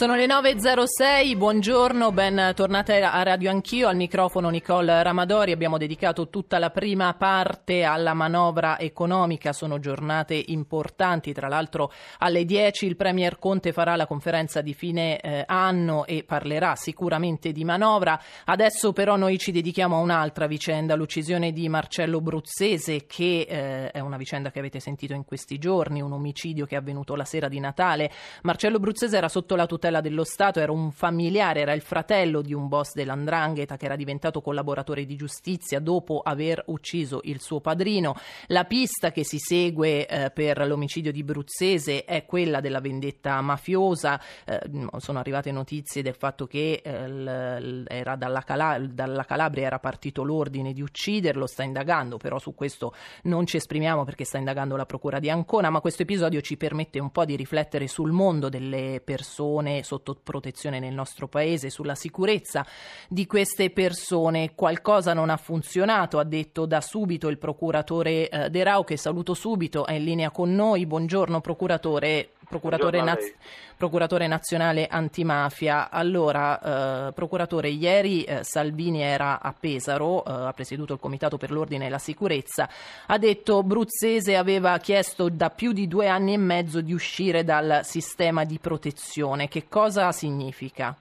Sono le 9.06, buongiorno, ben tornate a Radio Anch'io, al microfono Nicole Ramadori, abbiamo dedicato tutta la prima parte alla manovra economica, sono giornate importanti, tra l'altro alle 10 il Premier Conte farà la conferenza di fine eh, anno e parlerà sicuramente di manovra, adesso però noi ci dedichiamo a un'altra vicenda, l'uccisione di Marcello Bruzzese che eh, è una vicenda che avete sentito in questi giorni, un omicidio che è avvenuto la sera di Natale, Marcello Bruzzese era sotto la tutela tutela dello Stato, era un familiare, era il fratello di un boss dell'Andrangheta che era diventato collaboratore di giustizia dopo aver ucciso il suo padrino. La pista che si segue eh, per l'omicidio di Bruzzese è quella della vendetta mafiosa. Eh, sono arrivate notizie del fatto che eh, l- era dalla, Cala- dalla Calabria era partito l'ordine di ucciderlo, sta indagando, però su questo non ci esprimiamo perché sta indagando la Procura di Ancona, ma questo episodio ci permette un po' di riflettere sul mondo delle persone sotto protezione nel nostro paese, sulla sicurezza di queste persone. Qualcosa non ha funzionato, ha detto da subito il procuratore eh, De Rau, che saluto subito, è in linea con noi. Buongiorno procuratore. Procuratore, naz- procuratore, nazionale antimafia. Allora, eh, procuratore, ieri eh, Salvini era a Pesaro, eh, ha presieduto il Comitato per l'Ordine e la Sicurezza, ha detto Bruzzese aveva chiesto da più di due anni e mezzo di uscire dal sistema di protezione. Che cosa significa?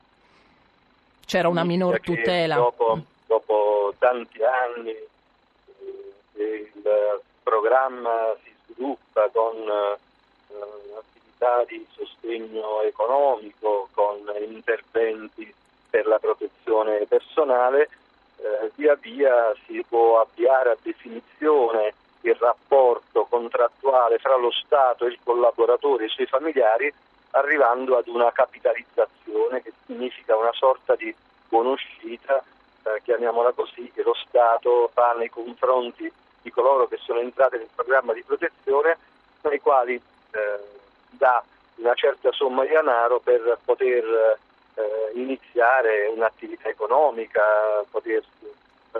C'era una minor tutela? Dopo, dopo tanti anni eh, il programma si sviluppa con eh, attività di sostegno economico, con interventi per la protezione personale, eh, via via si può avviare a definizione il rapporto contrattuale fra lo Stato e il collaboratore e i suoi familiari, arrivando ad una capitalizzazione che significa una sorta di buonuscita, eh, chiamiamola così, che lo Stato fa nei confronti di coloro che sono entrati nel programma di protezione, nei quali eh, dà una certa somma di denaro per poter eh, iniziare un'attività economica, poter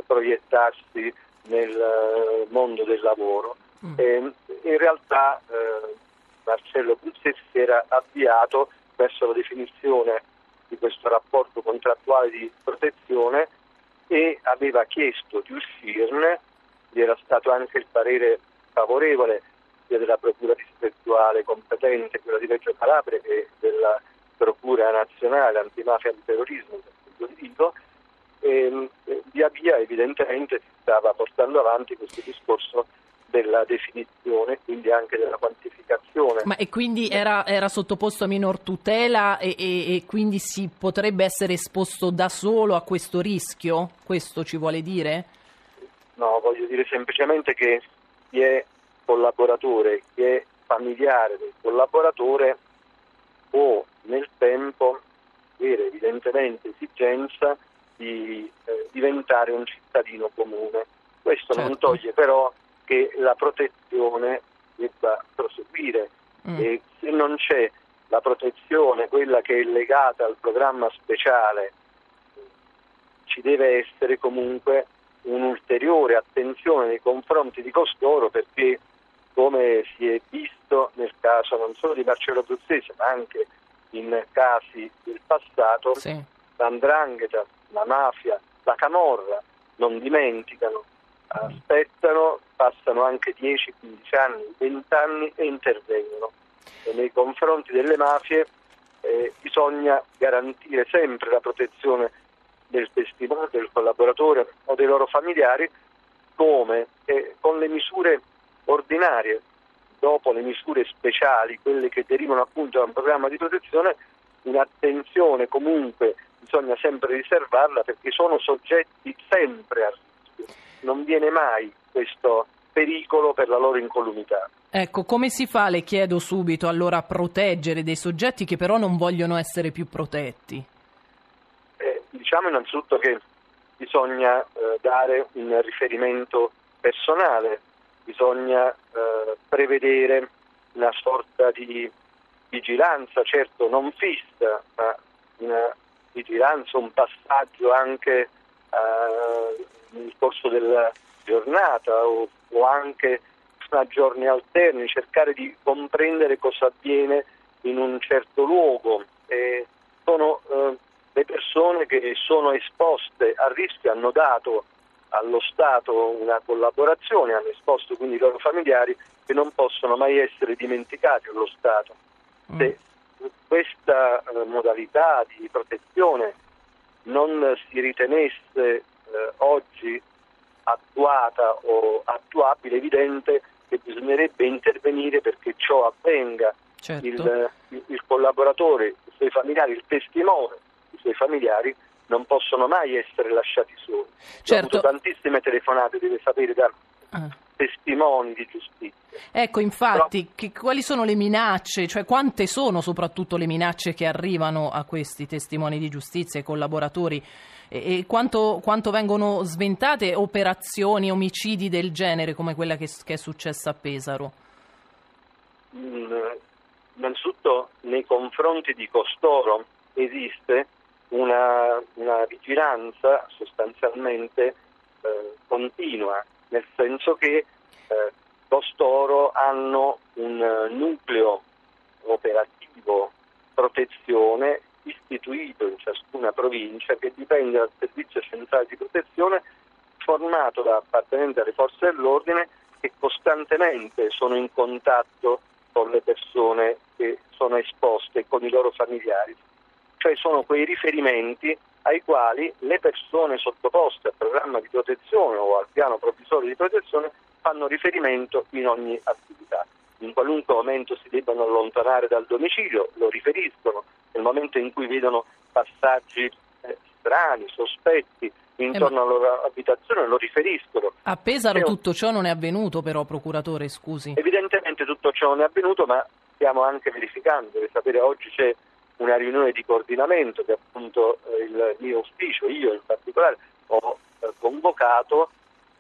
proiettarsi nel eh, mondo del lavoro. Mm. E, in realtà eh, Marcello Buzzessi si era avviato verso la definizione di questo rapporto contrattuale di protezione e aveva chiesto di uscirne, gli era stato anche il parere favorevole sia della Procura distrettuale competente, quella di Reggio Calabria, che della Procura nazionale antimafia e antiterrorismo, dico, e via via evidentemente si stava portando avanti questo discorso della definizione, quindi anche della quantificazione. Ma e quindi era, era sottoposto a minor tutela e, e, e, quindi si potrebbe essere esposto da solo a questo rischio? Questo ci vuole dire? No, voglio dire semplicemente che chi è collaboratore che è familiare del collaboratore può nel tempo avere evidentemente esigenza di eh, diventare un cittadino comune. Questo certo. non toglie però che la protezione debba proseguire mm. e se non c'è la protezione, quella che è legata al programma speciale, ci deve essere comunque un'ulteriore attenzione nei confronti di costoro perché come si è visto nel caso non solo di Marcello Bruzzese ma anche in casi del passato, sì. l'andrangheta, la mafia, la camorra non dimenticano, aspettano, passano anche 10, 15 anni, 20 anni e intervengono. E nei confronti delle mafie eh, bisogna garantire sempre la protezione del testimone, del collaboratore o dei loro familiari, come eh, con le misure ordinarie, dopo le misure speciali, quelle che derivano appunto da un programma di protezione, un'attenzione comunque bisogna sempre riservarla perché sono soggetti sempre a rischio, non viene mai questo pericolo per la loro incolumità. Ecco, come si fa, le chiedo subito, allora a proteggere dei soggetti che però non vogliono essere più protetti? Eh, diciamo innanzitutto che bisogna eh, dare un riferimento personale bisogna eh, prevedere una sorta di vigilanza, certo non fissa, ma una vigilanza, un passaggio anche eh, nel corso del giornata o, o anche a giorni alterni, cercare di comprendere cosa avviene in un certo luogo. Eh, sono eh, le persone che sono esposte a rischio, hanno dato allo Stato una collaborazione, hanno esposto quindi i loro familiari che non possono mai essere dimenticati allo Stato. Mm. Se questa eh, modalità di protezione non si ritenesse eh, oggi attuata o attuabile, è evidente che bisognerebbe intervenire perché ciò avvenga. Certo. Il, il, il collaboratore, i suoi familiari, il testimone, i suoi familiari non possono mai essere lasciati soli. Certo. Ho avuto tantissime telefonate, deve sapere, da ah. testimoni di giustizia. Ecco, infatti, Però... che, quali sono le minacce, cioè quante sono soprattutto le minacce che arrivano a questi testimoni di giustizia, ai collaboratori? E, e quanto, quanto, vengono sventate operazioni, omicidi del genere come quella che, che è successa a Pesaro? Mm, innanzitutto nei confronti di costoro esiste una, una vigilanza sostanzialmente eh, continua, nel senso che eh, costoro hanno un uh, nucleo operativo protezione istituito in ciascuna provincia che dipende dal servizio centrale di protezione formato da appartenenti alle forze dell'ordine che costantemente sono in contatto con le persone che sono esposte con i loro familiari cioè sono quei riferimenti ai quali le persone sottoposte al programma di protezione o al piano provvisorio di protezione fanno riferimento in ogni attività. In qualunque momento si debbano allontanare dal domicilio, lo riferiscono, nel momento in cui vedono passaggi eh, strani, sospetti intorno eh, alla loro abitazione, lo riferiscono. A Pesaro tutto ciò non è avvenuto però, procuratore, scusi. Evidentemente tutto ciò non è avvenuto, ma stiamo anche verificando, deve sapere oggi c'è una riunione di coordinamento che appunto eh, il mio ufficio, io in particolare, ho eh, convocato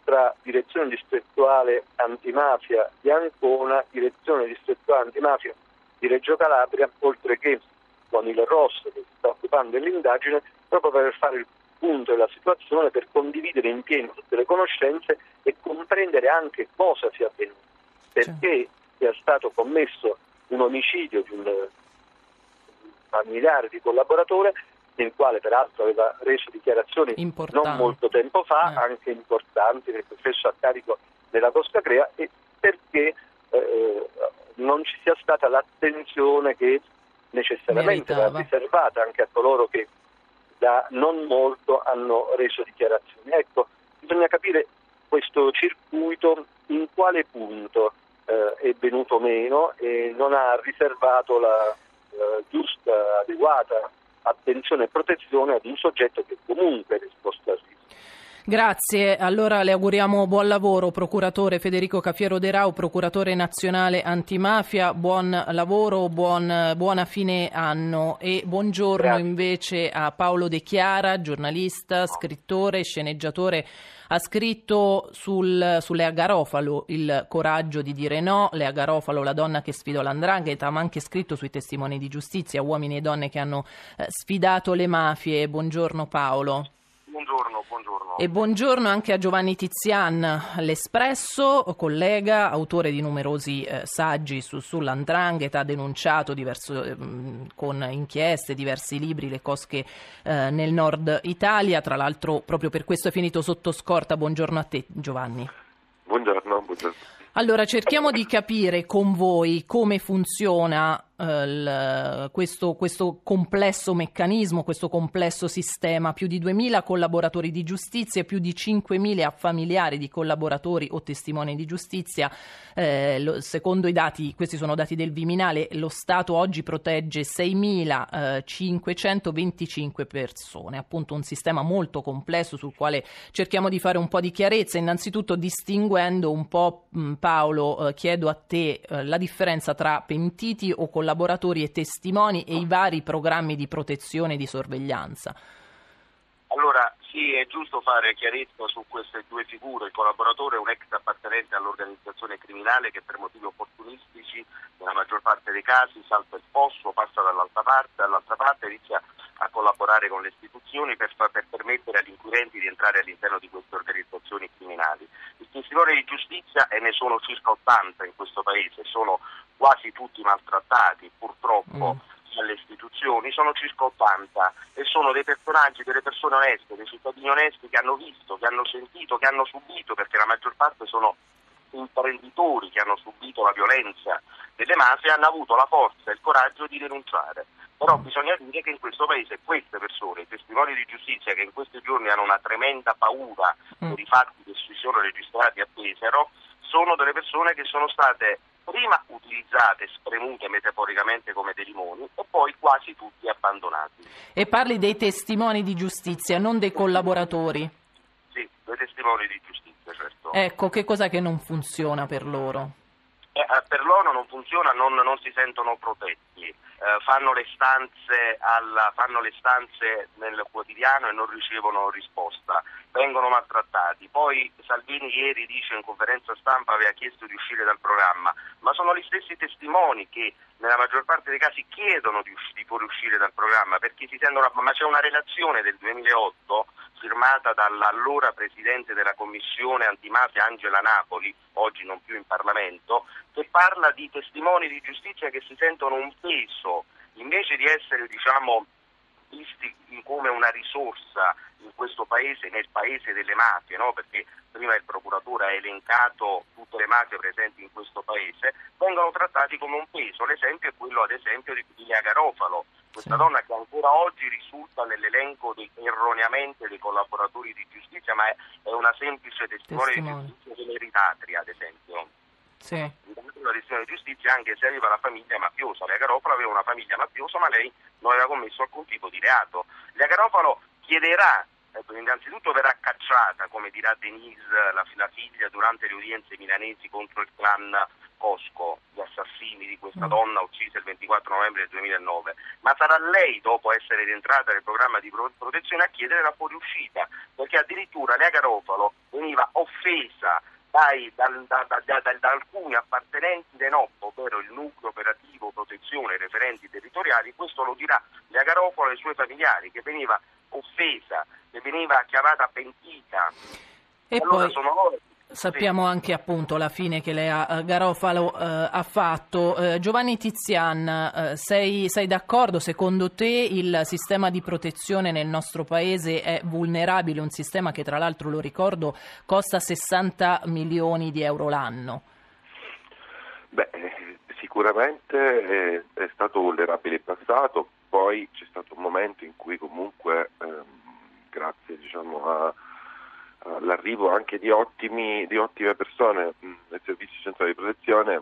tra direzione distrettuale antimafia di Ancona, direzione distrettuale antimafia di Reggio Calabria, oltre che con il Rosso che si sta occupando dell'indagine, proprio per fare il punto della situazione, per condividere in pieno tutte le conoscenze e comprendere anche cosa sia avvenuto, perché sia stato commesso un omicidio di un familiare di collaboratore nel quale peraltro aveva reso dichiarazioni non molto tempo fa, eh. anche importanti nel processo a carico della Costa Crea e perché eh, non ci sia stata l'attenzione che necessariamente va riservata anche a coloro che da non molto hanno reso dichiarazioni. Ecco, bisogna capire questo circuito in quale punto eh, è venuto meno e non ha riservato la eh, giusta, adeguata attenzione e protezione ad un soggetto che comunque è esposto a rischio. Grazie, allora le auguriamo buon lavoro, procuratore Federico Cafiero De Rau, procuratore nazionale antimafia, buon lavoro, buon, buona fine anno e buongiorno Grazie. invece a Paolo De Chiara, giornalista, scrittore, sceneggiatore ha scritto sul, su Lea Garofalo il coraggio di dire no, Lea Garofalo la donna che sfidò l'andrangheta, ma anche scritto sui testimoni di giustizia, uomini e donne che hanno eh, sfidato le mafie. Buongiorno Paolo. Buongiorno, buongiorno. E buongiorno anche a Giovanni Tizian, l'Espresso, collega, autore di numerosi eh, saggi su, sull'andrangheta, ha denunciato diverso, eh, con inchieste, diversi libri, le cosche eh, nel nord Italia. Tra l'altro proprio per questo è finito sotto scorta. Buongiorno a te Giovanni. Buongiorno, buongiorno. Allora cerchiamo di capire con voi come funziona eh, questo, questo, complesso meccanismo, questo complesso sistema, più di 2.000 collaboratori di giustizia, più di 5.000 familiari di collaboratori o testimoni di giustizia. Eh, lo, secondo i dati, questi sono dati del Viminale, lo Stato oggi protegge 6.525 persone, appunto un sistema molto complesso sul quale cerchiamo di fare un po' di chiarezza, innanzitutto distinguendo un po', Paolo, eh, chiedo a te eh, la differenza tra pentiti o collaboratori collaboratori e testimoni e i vari programmi di protezione e di sorveglianza? Allora, Sì, è giusto fare chiarezza su queste due figure. Il collaboratore è un ex appartenente all'organizzazione criminale che per motivi opportunistici, nella maggior parte dei casi, salta il posto, passa dall'altra parte, dall'altra parte inizia a collaborare con le istituzioni per, per permettere agli inquirenti di entrare all'interno di queste organizzazioni criminali. I testimoni di giustizia, e ne sono circa 80 in questo Paese, sono quasi tutti maltrattati, purtroppo. Mm alle istituzioni sono circa 80 e sono dei personaggi, delle persone oneste, dei cittadini onesti che hanno visto, che hanno sentito, che hanno subito, perché la maggior parte sono imprenditori che hanno subito la violenza delle mafie, hanno avuto la forza e il coraggio di denunciare. Però bisogna dire che in questo paese queste persone, i testimoni di giustizia che in questi giorni hanno una tremenda paura per i fatti che si sono registrati a Pesaro, sono delle persone che sono state prima utilizzate, spremute metaforicamente come dei limoni e poi quasi tutti abbandonati. E parli dei testimoni di giustizia, non dei collaboratori? Sì, dei testimoni di giustizia, certo. Ecco, che cosa che non funziona per loro? Eh, eh per loro non funziona, non, non si sentono protetti, fanno, le stanze alla, fanno le stanze nel quotidiano e non ricevono risposta vengono maltrattati. Poi Salvini ieri dice in conferenza stampa aveva chiesto di uscire dal programma, ma sono gli stessi testimoni che nella maggior parte dei casi chiedono di, usci- di fuoriuscire dal programma perché si sentono, ma c'è una relazione del 2008 firmata dall'allora presidente della commissione antimafia Angela Napoli, oggi non più in Parlamento, che parla di testimoni di giustizia che si sentono un peso invece di essere diciamo visti come una risorsa in questo paese, nel paese delle mafie, no? perché prima il procuratore ha elencato tutte le mafie presenti in questo paese, vengono trattati come un peso. L'esempio è quello ad esempio di Pilia Garofalo, questa sì. donna che ancora oggi risulta nell'elenco dei, erroneamente dei collaboratori di giustizia, ma è, è una semplice testimone, testimone. di giustizia dell'eritatri ad esempio. Sì. Una decisione di giustizia anche se aveva la famiglia mafiosa. Lea Garofalo aveva una famiglia mafiosa, ma lei non aveva commesso alcun tipo di reato. Lea Garofalo chiederà, ecco, innanzitutto verrà cacciata, come dirà Denise, la, la, figlia, durante le udienze milanesi contro il clan Cosco, gli assassini di questa mm. donna uccisa il 24 novembre del 2009, ma sarà lei, dopo essere rientrata nel programma di protezione, a chiedere la fuoriuscita, perché addirittura Lea Garofalo veniva offesa dai, dal, da, da, da, da, alcuni appartenenti dei NOP, ovvero il nucleo operativo protezione referenti territoriali, questo lo dirà Lea Garofalo e i suoi familiari, che veniva offesa, che veniva chiamata pentita. E allora poi... sono loro Sappiamo anche appunto la fine che lei ha, Garofalo eh, ha fatto. Eh, Giovanni Tizian, eh, sei, sei, d'accordo? Secondo te il sistema di protezione nel nostro paese è vulnerabile? Un sistema che tra l'altro, lo ricordo, costa 60 milioni di euro l'anno. Beh, sicuramente è, è stato vulnerabile in passato, poi c'è stato un momento in cui comunque, ehm, grazie diciamo, a all'arrivo anche di, ottimi, di ottime persone nel servizio centrale di protezione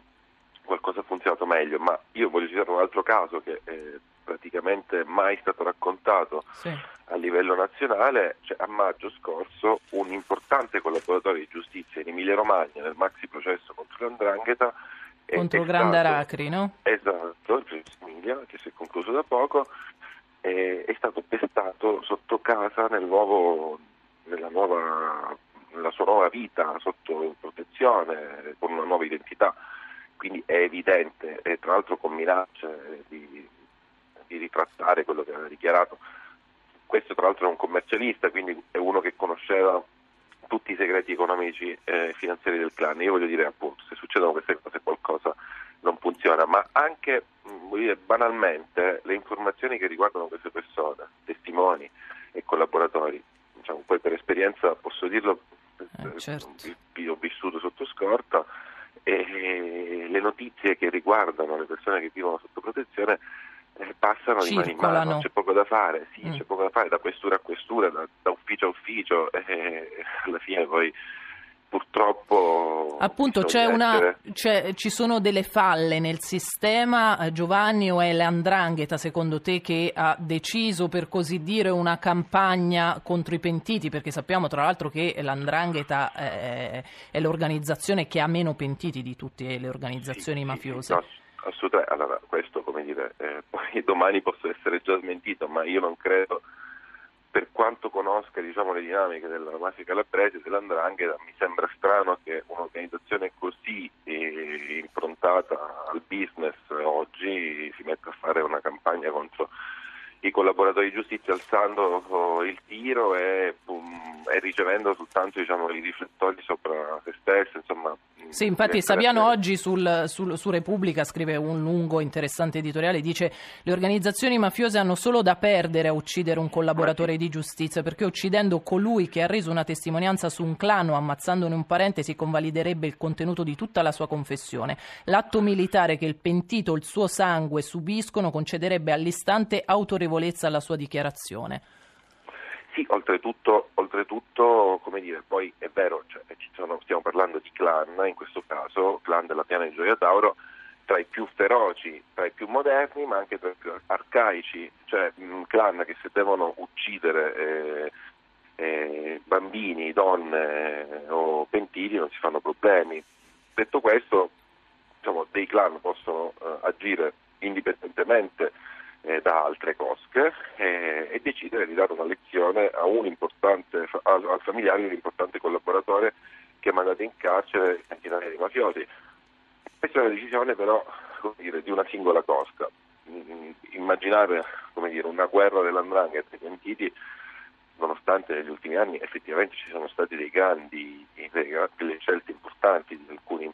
qualcosa ha funzionato meglio, ma io voglio citare un altro caso che è praticamente mai stato raccontato sì. a livello nazionale, cioè a maggio scorso un importante collaboratore di giustizia in Emilia Romagna nel maxi processo contro l'Andrangheta contro Grande Aracri, no? Esatto, il Emilia, che si è concluso da poco, è, è stato pestato sotto casa nel nuovo nella, nuova, nella sua nuova vita sotto protezione, con una nuova identità, quindi è evidente, e tra l'altro con minacce di, di ritrattare quello che aveva dichiarato. Questo tra l'altro è un commercialista, quindi è uno che conosceva tutti i segreti economici e eh, finanziari del clan. Io voglio dire appunto, se succedono queste cose qualcosa non funziona, ma anche dire, banalmente le informazioni che riguardano queste persone, testimoni e collaboratori, diciamo, poi per esperienza posso dirlo, eh, certo. ho vissuto sotto scorta e le notizie che riguardano le persone che vivono sotto protezione eh, passano di mano in mano, c'è poco da fare, sì, mm. c'è poco da fare da questura a questura, da, da ufficio a ufficio e alla fine poi purtroppo appunto c'è una, c'è, ci sono delle falle nel sistema. Eh, Giovanni o è l'Andrangheta secondo te che ha deciso per così dire una campagna contro i pentiti? Perché sappiamo tra l'altro che l'Andrangheta è, è l'organizzazione che ha meno pentiti di tutte le organizzazioni sì, mafiose. No, assolutamente. Allora questo come dire eh, poi domani posso essere già smentito ma io non credo per quanto conosca diciamo, le dinamiche della mafia calabrese dell'andrangheta, mi sembra strano che un'organizzazione così eh, improntata al business oggi si metta a fare una campagna contro i collaboratori di giustizia alzando il tiro e, e ricevendo soltanto diciamo, i riflettori sopra se stesso, insomma sì, infatti Saviano oggi sul, sul, su Repubblica scrive un lungo interessante editoriale, dice le organizzazioni mafiose hanno solo da perdere a uccidere un collaboratore di giustizia perché uccidendo colui che ha reso una testimonianza su un clan o ammazzandone un parente si convaliderebbe il contenuto di tutta la sua confessione. L'atto militare che il pentito o il suo sangue subiscono concederebbe all'istante autorevolezza alla sua dichiarazione. Sì, oltretutto, oltretutto, come dire, poi è vero, cioè, sono, stiamo parlando di clan, in questo caso clan della piana di Gioia Tauro, tra i più feroci, tra i più moderni, ma anche tra i più arcaici, cioè clan che se devono uccidere eh, eh, bambini, donne eh, o pentiti non si fanno problemi. Detto questo, diciamo, dei clan possono eh, agire indipendentemente da altre cosche eh, e decidere di dare una lezione a un importante, al, familiare di un importante collaboratore che è mandato in carcere centinaia di mafiosi. Questa è una decisione però dire, di una singola cosca. Mm, immaginare dire, una guerra dell'andrangheta e pentiti nonostante negli ultimi anni effettivamente ci sono stati dei grandi, delle scelte importanti di alcuni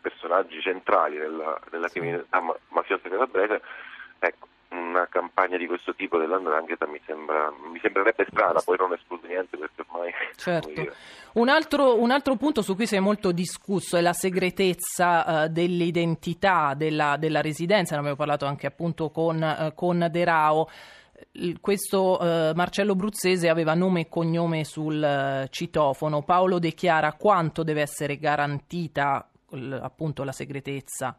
personaggi centrali della, della criminalità mafiosa calabrese, ecco, una campagna di questo tipo dell'andrangheta mi, sembra, mi sembrerebbe strana, poi non esclude niente perché ormai... Certo. Un altro, un altro, punto su cui si è molto discusso è la segretezza uh, dell'identità della, della, residenza, ne abbiamo parlato anche appunto con, uh, con De Rao questo uh, Marcello Bruzzese aveva nome e cognome sul uh, citofono. Paolo dichiara quanto deve essere garantita l- appunto la segretezza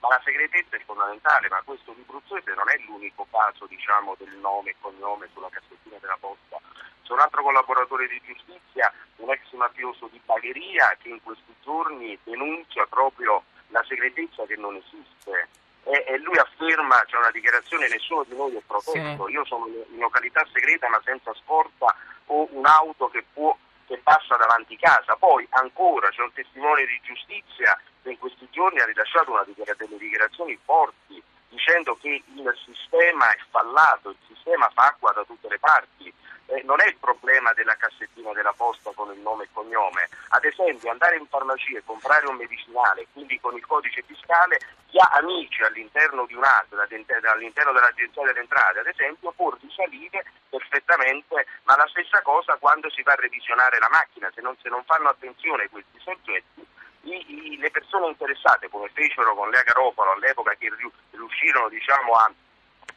la segretezza è fondamentale, ma questo di Bruzzese non è l'unico caso diciamo, del nome e cognome sulla cassettina della posta. C'è un altro collaboratore di giustizia, un ex mafioso di Bagheria, che in questi giorni denuncia proprio la segretezza che non esiste. E, e lui afferma, c'è una dichiarazione, nessuno di noi è protetto, sì. io sono in località segreta ma senza scorta o un'auto che, può, che passa davanti casa. Poi ancora c'è un testimone di giustizia in questi giorni ha rilasciato delle dichiarazioni forti dicendo che il sistema è fallato, il sistema fa acqua da tutte le parti. Eh, non è il problema della cassettina della posta con il nome e cognome. Ad esempio andare in farmacia e comprare un medicinale, quindi con il codice fiscale, chi ha amici all'interno di un'ASL, all'interno dell'Agenzia delle Entrate, ad esempio, può risalire perfettamente, ma la stessa cosa quando si va a revisionare la macchina, se non, se non fanno attenzione questi soggetti i, i, le persone interessate, come fecero con Lea Garofalo all'epoca che riuscirono diciamo, a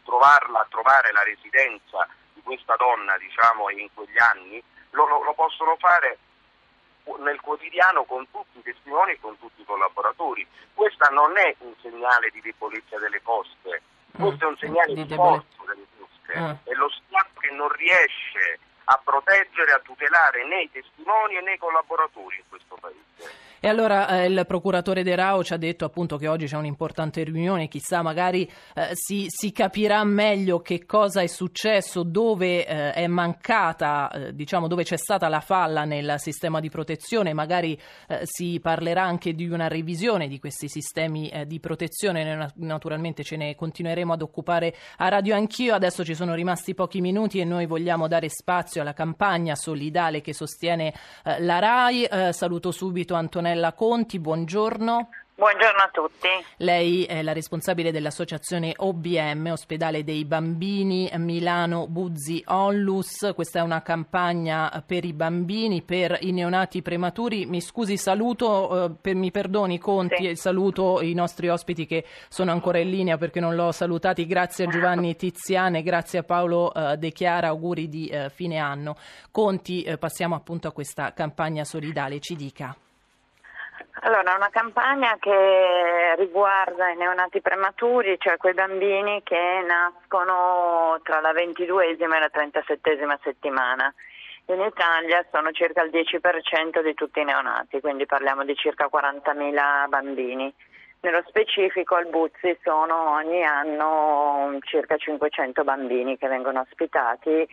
trovarla, a trovare la residenza di questa donna diciamo, in quegli anni, lo, lo, lo possono fare nel quotidiano con tutti i testimoni e con tutti i collaboratori. Questa non è un segnale di debolezza delle poste, questo è un segnale di, di forza delle poste. Mm. È lo Stato che non riesce a proteggere, a tutelare né i testimoni né i collaboratori in questo Paese. E allora eh, il procuratore De Rao ci ha detto appunto che oggi c'è un'importante riunione, chissà magari eh, si, si, capirà meglio che cosa è successo, dove eh, è mancata, eh, diciamo dove c'è stata la falla nel sistema di protezione, magari eh, si parlerà anche di una revisione di questi sistemi eh, di protezione, naturalmente ce ne continueremo ad occupare a Radio Anch'io, adesso ci sono rimasti pochi minuti e noi vogliamo dare spazio alla campagna solidale che sostiene la RAI, saluto subito Antonella Conti, buongiorno. Buongiorno a tutti. Lei è la responsabile dell'associazione OBM, Ospedale dei Bambini Milano Buzzi Onlus. Questa è una campagna per i bambini, per i neonati prematuri. Mi scusi, saluto, eh, per, mi perdoni Conti, sì. saluto i nostri ospiti che sono ancora in linea perché non l'ho salutati. Grazie a Giovanni Tiziane, grazie a Paolo eh, De Chiara, auguri di eh, fine anno. Conti, eh, passiamo appunto a questa campagna solidale, ci dica. Allora, una campagna che riguarda i neonati prematuri, cioè quei bambini che nascono tra la ventiduesima e la trentasettesima settimana. In Italia sono circa il 10% di tutti i neonati, quindi parliamo di circa 40.000 bambini. Nello specifico al Buzzi sono ogni anno circa 500 bambini che vengono ospitati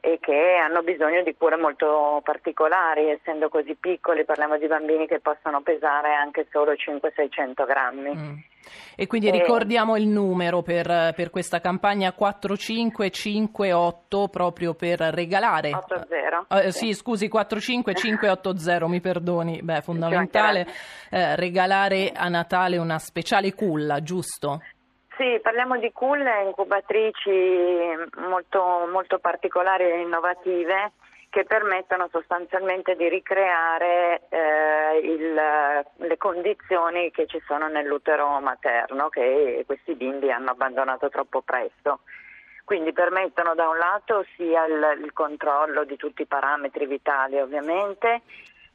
e che hanno bisogno di cure molto particolari, essendo così piccoli, parliamo di bambini che possono pesare anche solo 500-600 grammi. Mm. E quindi e... ricordiamo il numero per, per, questa campagna 4558 proprio per regalare. 80. Eh, sì. sì, scusi, 45580, mi perdoni, beh, fondamentale eh, regalare a Natale una speciale culla, giusto? Sì, parliamo di culle incubatrici molto, molto particolari e innovative che permettono sostanzialmente di ricreare eh, il, le condizioni che ci sono nell'utero materno che questi bimbi hanno abbandonato troppo presto. Quindi permettono da un lato sia il, il controllo di tutti i parametri vitali ovviamente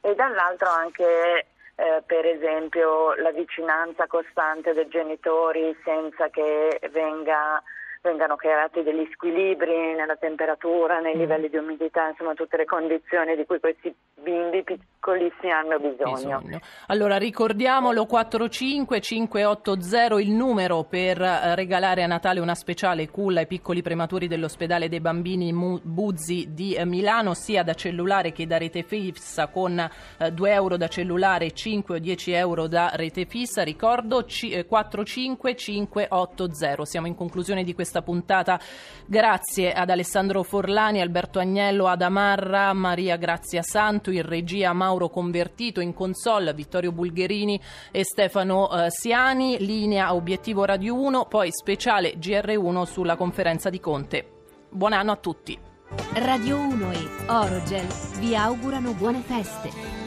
e dall'altro anche eh, per esempio la vicinanza costante dei genitori senza che venga vengano creati degli squilibri nella temperatura, nei mm. livelli di umidità, insomma tutte le condizioni di cui questi bimbi piccolissimi hanno bisogno. bisogno. Allora ricordiamolo 45580 il numero per eh, regalare a Natale una speciale culla ai piccoli prematuri dell'ospedale dei bambini Buzzi di eh, Milano sia da cellulare che da rete fissa con 2 eh, euro da cellulare 5 o 10 euro da rete fissa. Ricordo 45580. Siamo in conclusione di questa puntata. Grazie ad Alessandro Forlani, Alberto Agnello, Adamarra, Maria Grazia Santo, in regia Mauro Convertito, in console Vittorio Bulgherini e Stefano eh, Siani, linea Obiettivo Radio 1, poi speciale GR1 sulla conferenza di Conte. Buon anno a tutti. Radio 1 e Orogel vi augurano buone feste.